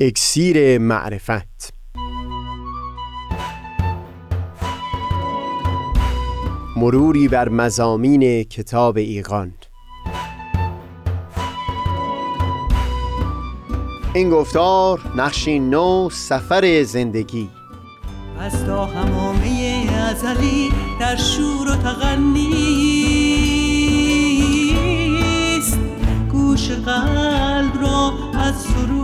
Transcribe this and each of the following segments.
اکسیر معرفت. مروری بر مزامین کتاب ایقان این گفتار نقشی نو سفر زندگی. از تا همامه ازلی در شور و تغنیست گوش قلب را از سروش او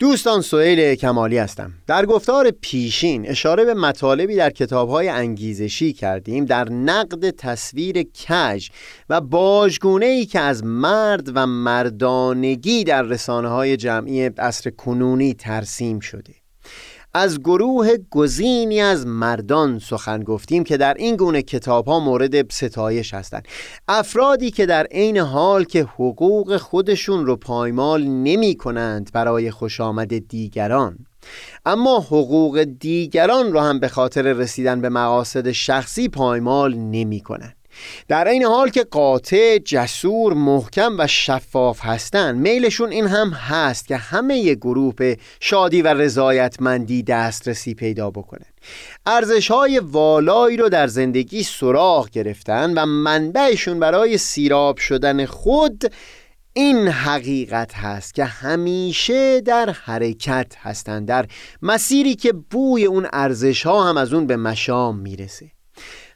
دوستان سئیل کمالی هستم. در گفتار پیشین اشاره به مطالبی در کتابهای انگیزشی کردیم در نقد تصویر کج و باجگونه ای که از مرد و مردانگی در رسانه های جمعی عصر کنونی ترسیم شده. از گروه گزینی از مردان سخن گفتیم که در این گونه کتاب ها مورد ستایش هستند. افرادی که در عین حال که حقوق خودشون رو پایمال نمی کنند برای خوش آمد دیگران اما حقوق دیگران رو هم به خاطر رسیدن به مقاصد شخصی پایمال نمی کنند در این حال که قاطع، جسور، محکم و شفاف هستند میلشون این هم هست که همه گروه به شادی و رضایتمندی دسترسی پیدا بکنن ارزش های والایی رو در زندگی سراغ گرفتن و منبعشون برای سیراب شدن خود این حقیقت هست که همیشه در حرکت هستند در مسیری که بوی اون ارزش ها هم از اون به مشام می‌رسه.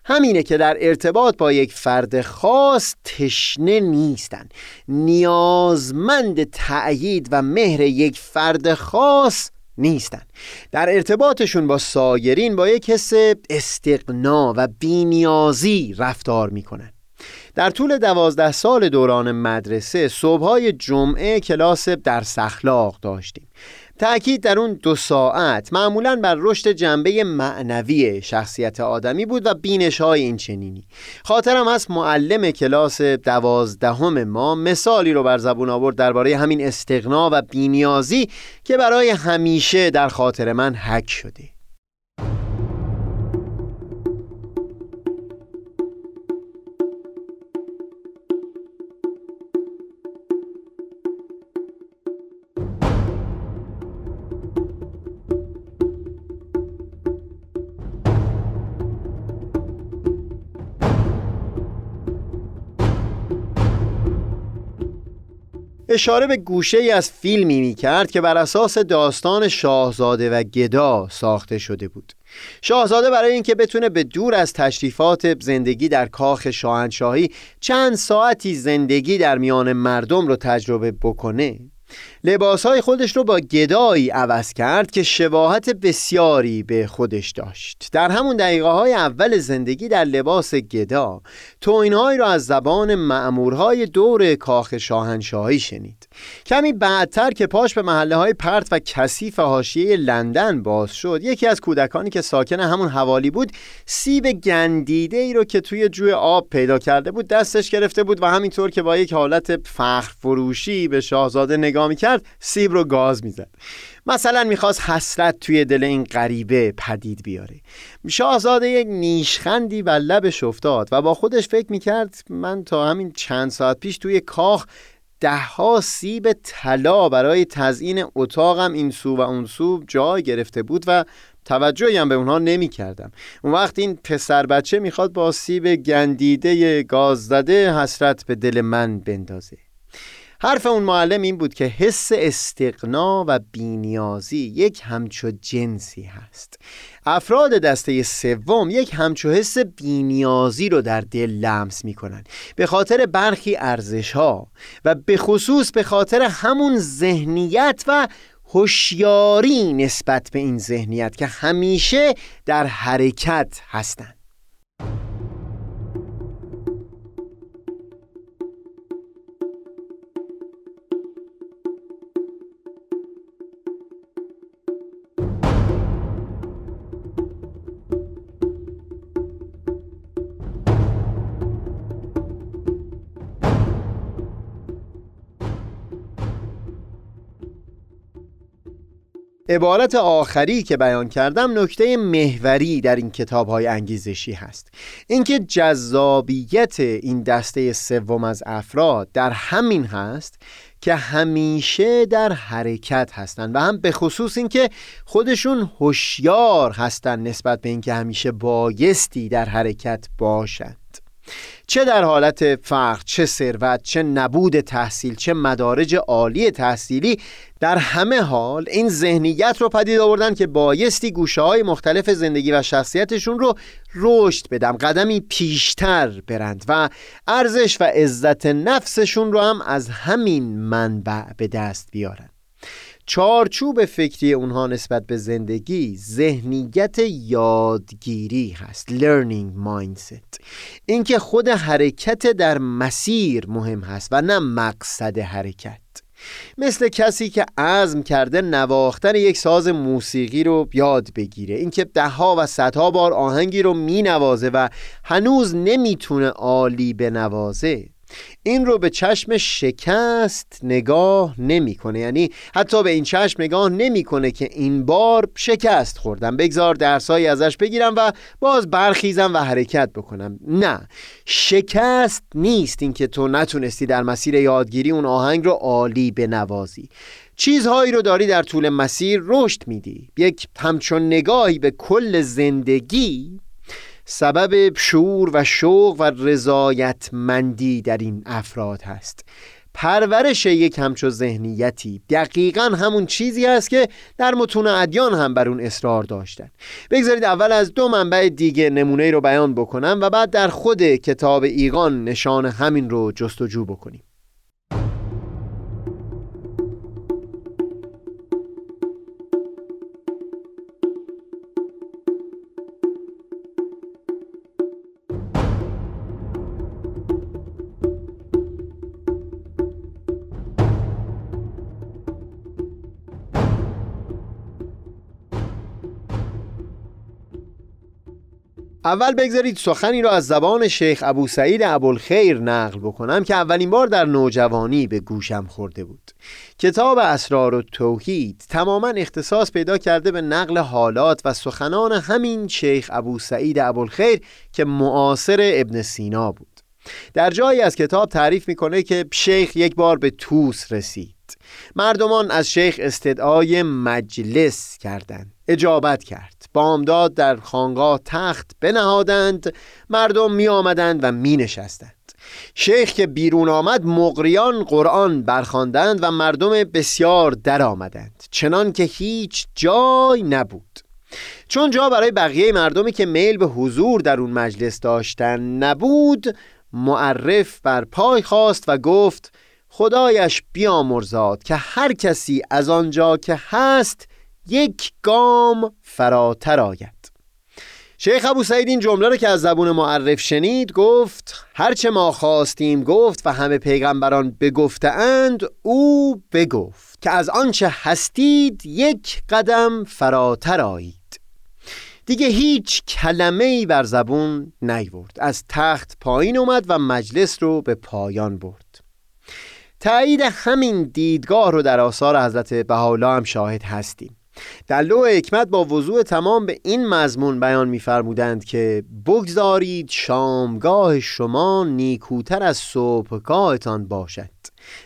همینه که در ارتباط با یک فرد خاص تشنه نیستند نیازمند تأیید و مهر یک فرد خاص نیستند در ارتباطشون با سایرین با یک حس استقنا و بینیازی رفتار می‌کنن. در طول دوازده سال دوران مدرسه صبحهای جمعه کلاس درس اخلاق داشتیم. تأکید در اون دو ساعت معمولا بر رشد جنبه معنوی شخصیت آدمی بود و بینش های این چنینی. خاطرم هست معلم کلاس دوازدهم ما مثالی رو بر زبون آورد درباره همین استقنا و بینیازی که برای همیشه در خاطر من حک شده. اشاره به گوشه ای از فیلمی می کرد که بر اساس داستان شاهزاده و گدا ساخته شده بود. شاهزاده برای اینکه بتونه به دور از تشریفات زندگی در کاخ شاهنشاهی چند ساعتی زندگی در میان مردم رو تجربه بکنه لباسهای خودش رو با گدایی عوض کرد که شباهت بسیاری به خودش داشت. در همون دقیقه های اول زندگی در لباس گدا توینهایی را از زبان معمورهای دور کاخ شاهنشاهی شنید. کمی بعدتر که پاش به محله های پرت و کثیف حاشیه لندن باز شد یکی از کودکانی که ساکن همون حوالی بود سیب گندیده ای رو که توی جوی آب پیدا کرده بود دستش گرفته بود و همینطور که با یک حالت فخر فروشی به شاهزاده نگاه می‌کرد سیب رو گاز می‌زد. مثلا می‌خواست حسرت توی دل این غریبه پدید بیاره. شاهزاده یک نیشخندی و لبش افتاد و با خودش فکر می‌کرد من تا همین چند ساعت پیش توی کاخ دهها سیب طلا برای تزیین اتاقم این سو و اون سو جای گرفته بود و توجهی هم به اونها نمی کردم اون وقت این پسر بچه می‌خواد با سیب گندیده گاز زده حسرت به دل من بندازه. حرف اون معلم این بود که حس استقنا و بینیازی یک همچو جنسی هست. افراد دسته سوم یک همچو حس بینیازی رو در دل لمس می‌کنن. به خاطر برخی ارزش ها و به خصوص به خاطر همون ذهنیت و هوشیاری نسبت به این ذهنیت که همیشه در حرکت هستند عبارت آخری که بیان کردم نکته محوری در این کتاب های انگیزشی هست. اینکه جذابیت این دسته سوم از افراد در همین هست که همیشه در حرکت هستند و هم به خصوص اینکه خودشون هوشیار هستند نسبت به اینکه همیشه بایستی در حرکت باشند چه در حالت فقر چه ثروت چه نبود تحصیل چه مدارج عالی تحصیلی در همه حال این ذهنیت رو پدید آوردن که بایستی گوشه های مختلف زندگی و شخصیتشون رو رشد بدم قدمی پیشتر برند و ارزش و عزت نفسشون رو هم از همین منبع به دست بیارن. چارچوب فکری اونها نسبت به زندگی ذهنیت یادگیری هست learning mindset. اینکه خود حرکت در مسیر مهم هست و نه مقصد حرکت. مثل کسی که عزم کرده نواختن یک ساز موسیقی رو یاد بگیره. اینکه دهها و صدها بار آهنگی رو می نوازه و هنوز نمی‌تونه عالی بنوازه. این رو به چشم شکست نگاه نمی‌کنه. یعنی حتی به این چشم نگاه نمی‌کنه که این بار شکست خوردم. بگذار درسایی ازش بگیرم و باز برخیزم و حرکت بکنم. نه. شکست نیست اینکه تو نتونستی در مسیر یادگیری اون آهنگ رو عالی بنوازی. چیزهایی رو داری در طول مسیر رشد میدی. یک همچون نگاهی به کل زندگی سبب شعور و شوق و رضایتمندی در این افراد هست. پرورش یک همچو ذهنیتی دقیقا همون چیزی است که در متون ادیان هم بر اون اصرار داشتن. بگذارید اول از دو منبع دیگه نمونه رو بیان بکنم و بعد در خود کتاب ایقان نشان همین رو جستجو بکنیم. اول بگذارید سخنی را از زبان شیخ ابو سعید ابوالخیر نقل بکنم که اولین بار در نوجوانی به گوشم خورده بود. کتاب اسرار و توحید تماما اختصاص پیدا کرده به نقل حالات و سخنان همین شیخ ابو سعید ابوالخیر که معاصر ابن سینا بود. در جایی از کتاب تعریف می‌کنه که شیخ یک بار به توس رسید. مردمان از شیخ استدعای مجلس کردند. اجابت کرد. بامداد در خانقاه تخت بنهادند مردم می آمدند و می نشستند شیخ که بیرون آمد مقریان قرآن برخواندند و مردم بسیار در آمدند چنان که هیچ جای نبود. چون جا برای بقیه مردمی که میل به حضور در اون مجلس داشتن نبود معرف بر پای خواست و گفت خدایش بیامرزاد که هر کسی از آنجا که هست یک گام فراتر آید. شیخ ابو سعید این جمله رو که از زبون معرف شنید گفت هرچه ما خواستیم گفت و همه پیغمبران بگفتند او بگفت که از آنچه هستید یک قدم فراتر آیید. دیگه هیچ کلمه ای بر زبون نیورد. از تخت پایین اومد و مجلس رو به پایان برد. تایید همین دیدگاه رو در آثار حضرت بهاءالله هم شاهد هستیم. در لوح حکمت با وضوع تمام به این مضمون بیان می‌فرمودند که بگذارید شامگاه شما نیکوتر از صبحگاهتان باشد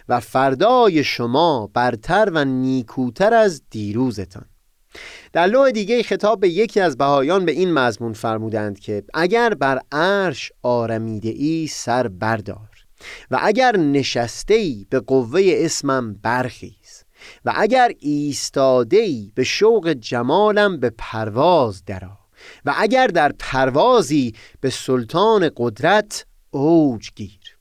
و فردای شما برتر و نیکوتر از دیروزتان. در لوح دیگه خطاب به یکی از بهایان به این مضمون فرمودند که اگر بر عرش آرمیده ای سر بردار و اگر نشسته ای به قوه اسمم برخی و اگر ایستاده به شوق جمالم به پرواز درا و اگر در پروازی به سلطان قدرت اوج گیر.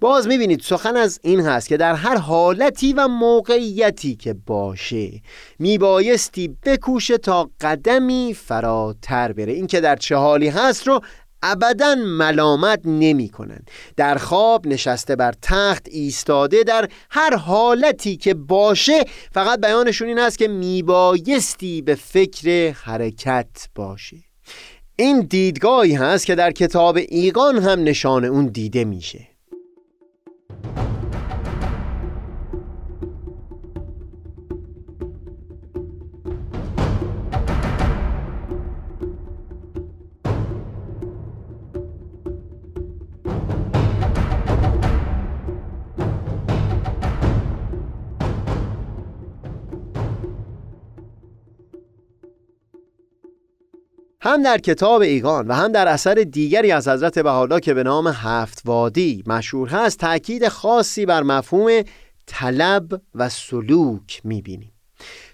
باز می‌بینید سخن از این هست که در هر حالتی و موقعیتی که باشه میبایستی بکوشه تا قدمی فراتر بره. این که در چه حالی هست رو ابدا ملامت نمی کنند. در خواب نشسته بر تخت ایستاده در هر حالتی که باشه فقط بیانشون این است که میبایستی به فکر حرکت باشه این دیدگاهی هست که در کتاب ایقان هم نشان اون دیده میشه. هم در کتاب ایگان و هم در اثر دیگری از حضرت بهاءالله که به نام هفت وادی مشهور هست تأکید خاصی بر مفهوم طلب و سلوک می‌بینیم.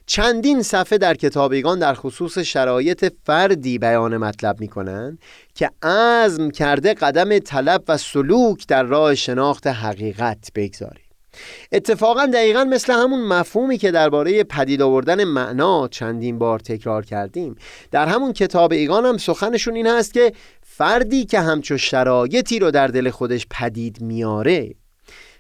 چندین صفحه در کتابیگان در خصوص شرایط فردی بیان مطلب می‌کنن که عزم کرده قدم طلب و سلوک در راه شناخت حقیقت بگذاره اتفاقا دقیقا مثل همون مفهومی که درباره پدید آوردن معنا چندین بار تکرار کردیم. در همون کتاب ایگان هم سخنشون این هست که فردی که همچو شرایطی رو در دل خودش پدید میاره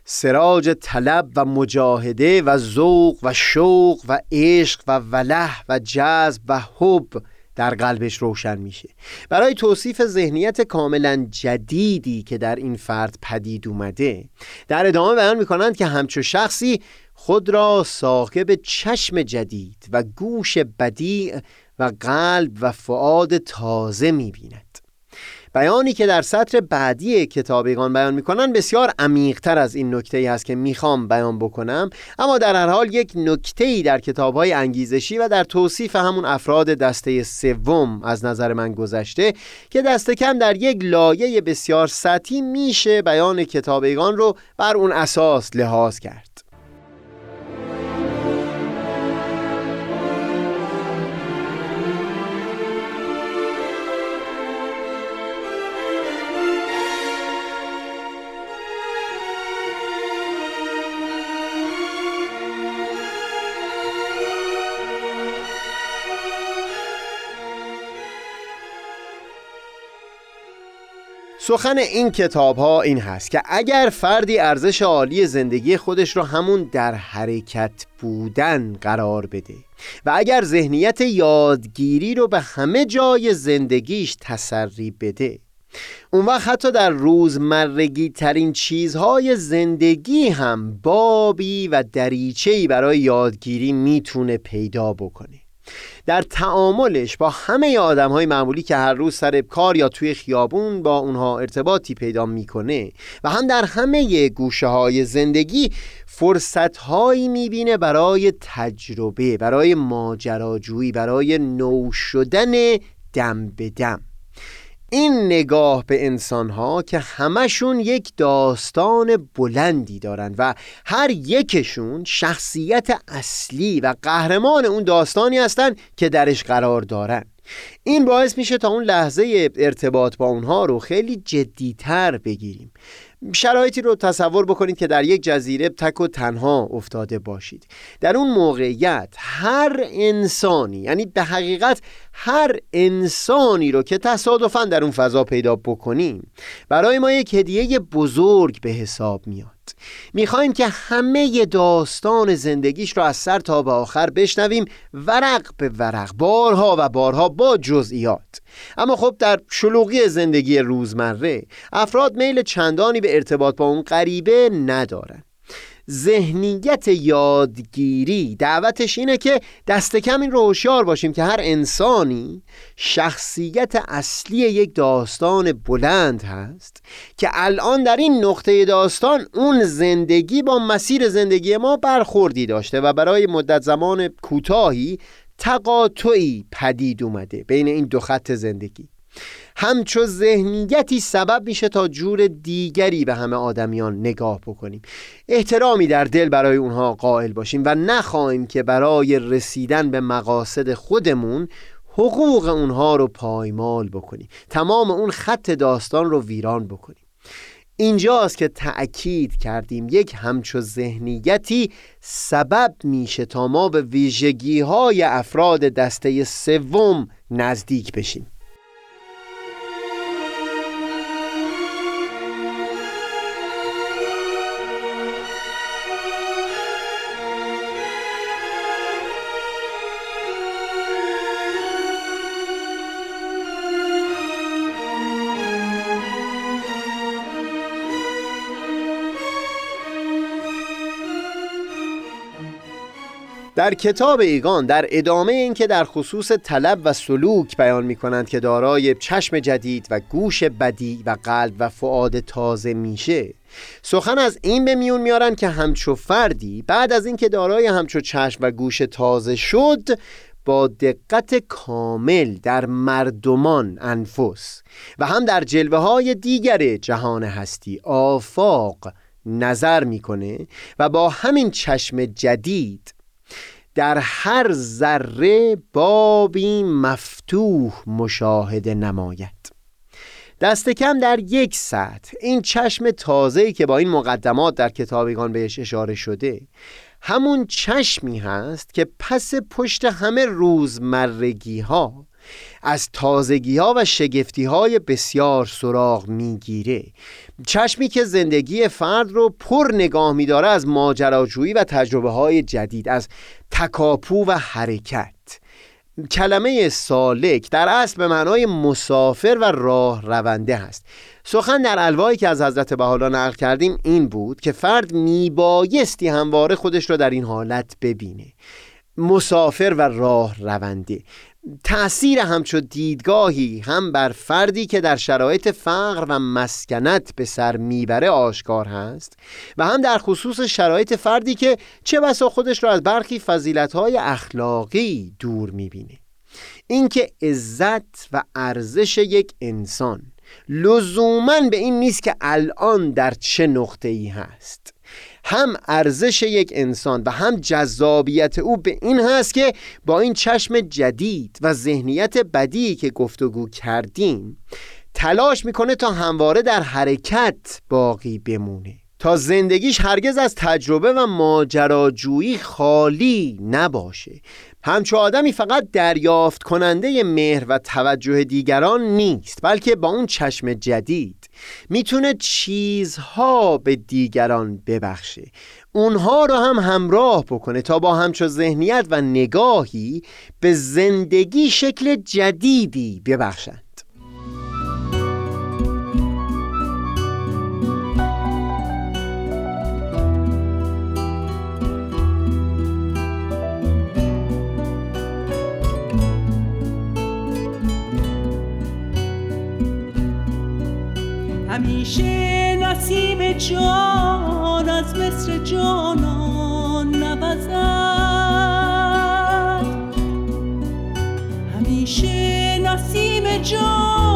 سراج طلب و مجاهده و ذوق و شوق و عشق و وله و جذب و حب در قلبش روشن میشه. برای توصیف ذهنیت کاملا جدیدی که در این فرد پدید اومده در ادامه بیان می‌کنند که همچو شخصی خود را صاحب چشم جدید و گوش بدیع و قلب و فعاد تازه می‌بیند. بیانی که در سطر بعدی کتابیگان بیان می‌کنن بسیار عمیقتر از این نکته ای هست که می‌خوام بیان بکنم. اما در هر حال یک نکته ای در کتاب های انگیزشی و در توصیف همون افراد دسته سوم از نظر من گذشته که دست کم در یک لایه بسیار سطحی میشه بیان کتابیگان رو بر اون اساس لحاظ کرد. سخن این کتاب ها این هست که اگر فردی ارزش عالی زندگی خودش رو همون در حرکت بودن قرار بده و اگر ذهنیت یادگیری رو به همه جای زندگیش تسری بده اون وقت حتی در روزمرگی ترین چیزهای زندگی هم بابی و دریچهی برای یادگیری می‌تونه پیدا بکنه. در تعاملش با همه آدم های معمولی که هر روز سر کار یا توی خیابون با اونها ارتباطی پیدا می‌کنه و هم در همه گوشه های زندگی فرصت هایی می‌بینه برای تجربه برای ماجراجویی برای نو شدن دم به دم. این نگاه به انسان ها که همشون یک داستان بلندی دارند و هر یکشون شخصیت اصلی و قهرمان اون داستانی هستند که درش قرار دارن. این باعث میشه تا اون لحظه ارتباط با اونها رو خیلی جدیتر بگیریم. شرایطی رو تصور بکنید که در یک جزیره تک و تنها افتاده باشید. در اون موقعیت هر انسانی یعنی به حقیقت هر انسانی رو که تصادفا در اون فضا پیدا بکنیم برای ما یک هدیه بزرگ به حساب میاد. می‌خوایم که همه داستان زندگیش رو از سر تا به آخر بشنویم ورق به ورق بارها و بارها با جزئیات. اما خب در شلوغی زندگی روزمره افراد میل چندانی به ارتباط با اون غریبه ندارن. ذهنیت یادگیری. دعوتش اینه که دست کم این رو باشیم که هر انسانی شخصیت اصلی یک داستان بلند هست که الان در این نقطه داستان اون زندگی با مسیر زندگی ما برخوردی داشته و برای مدت زمان کوتاهی تقاطعی پدید اومده بین این دو خط زندگی. همچو ذهنیتی سبب میشه تا جور دیگری به همه آدمیان نگاه بکنیم. احترامی در دل برای اونها قائل باشیم و نخواهیم که برای رسیدن به مقاصد خودمون حقوق اونها رو پایمال بکنیم. تمام اون خط داستان رو ویران بکنیم. اینجاست که تأکید کردیم یک همچو ذهنیتی سبب میشه تا ما به ویژگی های افراد دسته سوم نزدیک بشیم. در کتاب ایگان در ادامه اینکه در خصوص طلب و سلوک بیان می کنند که دارای چشم جدید و گوش بدی و قلب و فعاد تازه میشه. سخن از این به میون میارن که همچو فردی بعد از اینکه دارای همچو چشم و گوش تازه شد با دقت کامل در مردمان انفس و هم در جلوه های دیگر جهان هستی آفاق نظر می‌کنه و با همین چشم جدید در هر ذره بابی مفتوح مشاهده نماید. دست کم در یک سطح. این چشم تازه‌ای که با این مقدمات در کتابیگان بهش اشاره شده همون چشمی هست که پس پشت همه روزمرگی ها از تازگی ها و شگفتی های بسیار سراغ می‌گیره. چشمی که زندگی فرد رو پر نگاه میداره از ماجراجویی و تجربه های جدید از تکاپو و حرکت. کلمه سالک در اصل به معنای مسافر و راه رونده هست. سخن در الوایی که از حضرت بحالا نقل کردیم این بود که فرد میبایستی همواره خودش را در این حالت ببینه. مسافر و راه رونده تأثیر همچو دیدگاهی هم بر فردی که در شرایط فقر و مسکنت به سر می‌بره آشکار هست و هم در خصوص شرایط فردی که چه بسا خودش را از برخی فضیلتهای اخلاقی دور می‌بینه. اینکه عزت و ارزش یک انسان لزوما به این نیست که الان در چه نقطه ای هست. هم ارزش یک انسان و هم جذابیت او به این هست که با این چشم جدید و ذهنیت بدی که گفتگو کردیم تلاش می‌کنه تا همواره در حرکت باقی بمونه. تا زندگیش هرگز از تجربه و ماجراجویی خالی نباشه. همچو آدمی فقط دریافت کننده مهر و توجه دیگران نیست بلکه با اون چشم جدید می‌تونه چیزها به دیگران ببخشه. اونها رو هم همراه بکنه تا با همچو ذهنیت و نگاهی به زندگی شکل جدیدی ببخشن. جان از مصر جانان نوزد. همیشه نسیم جان.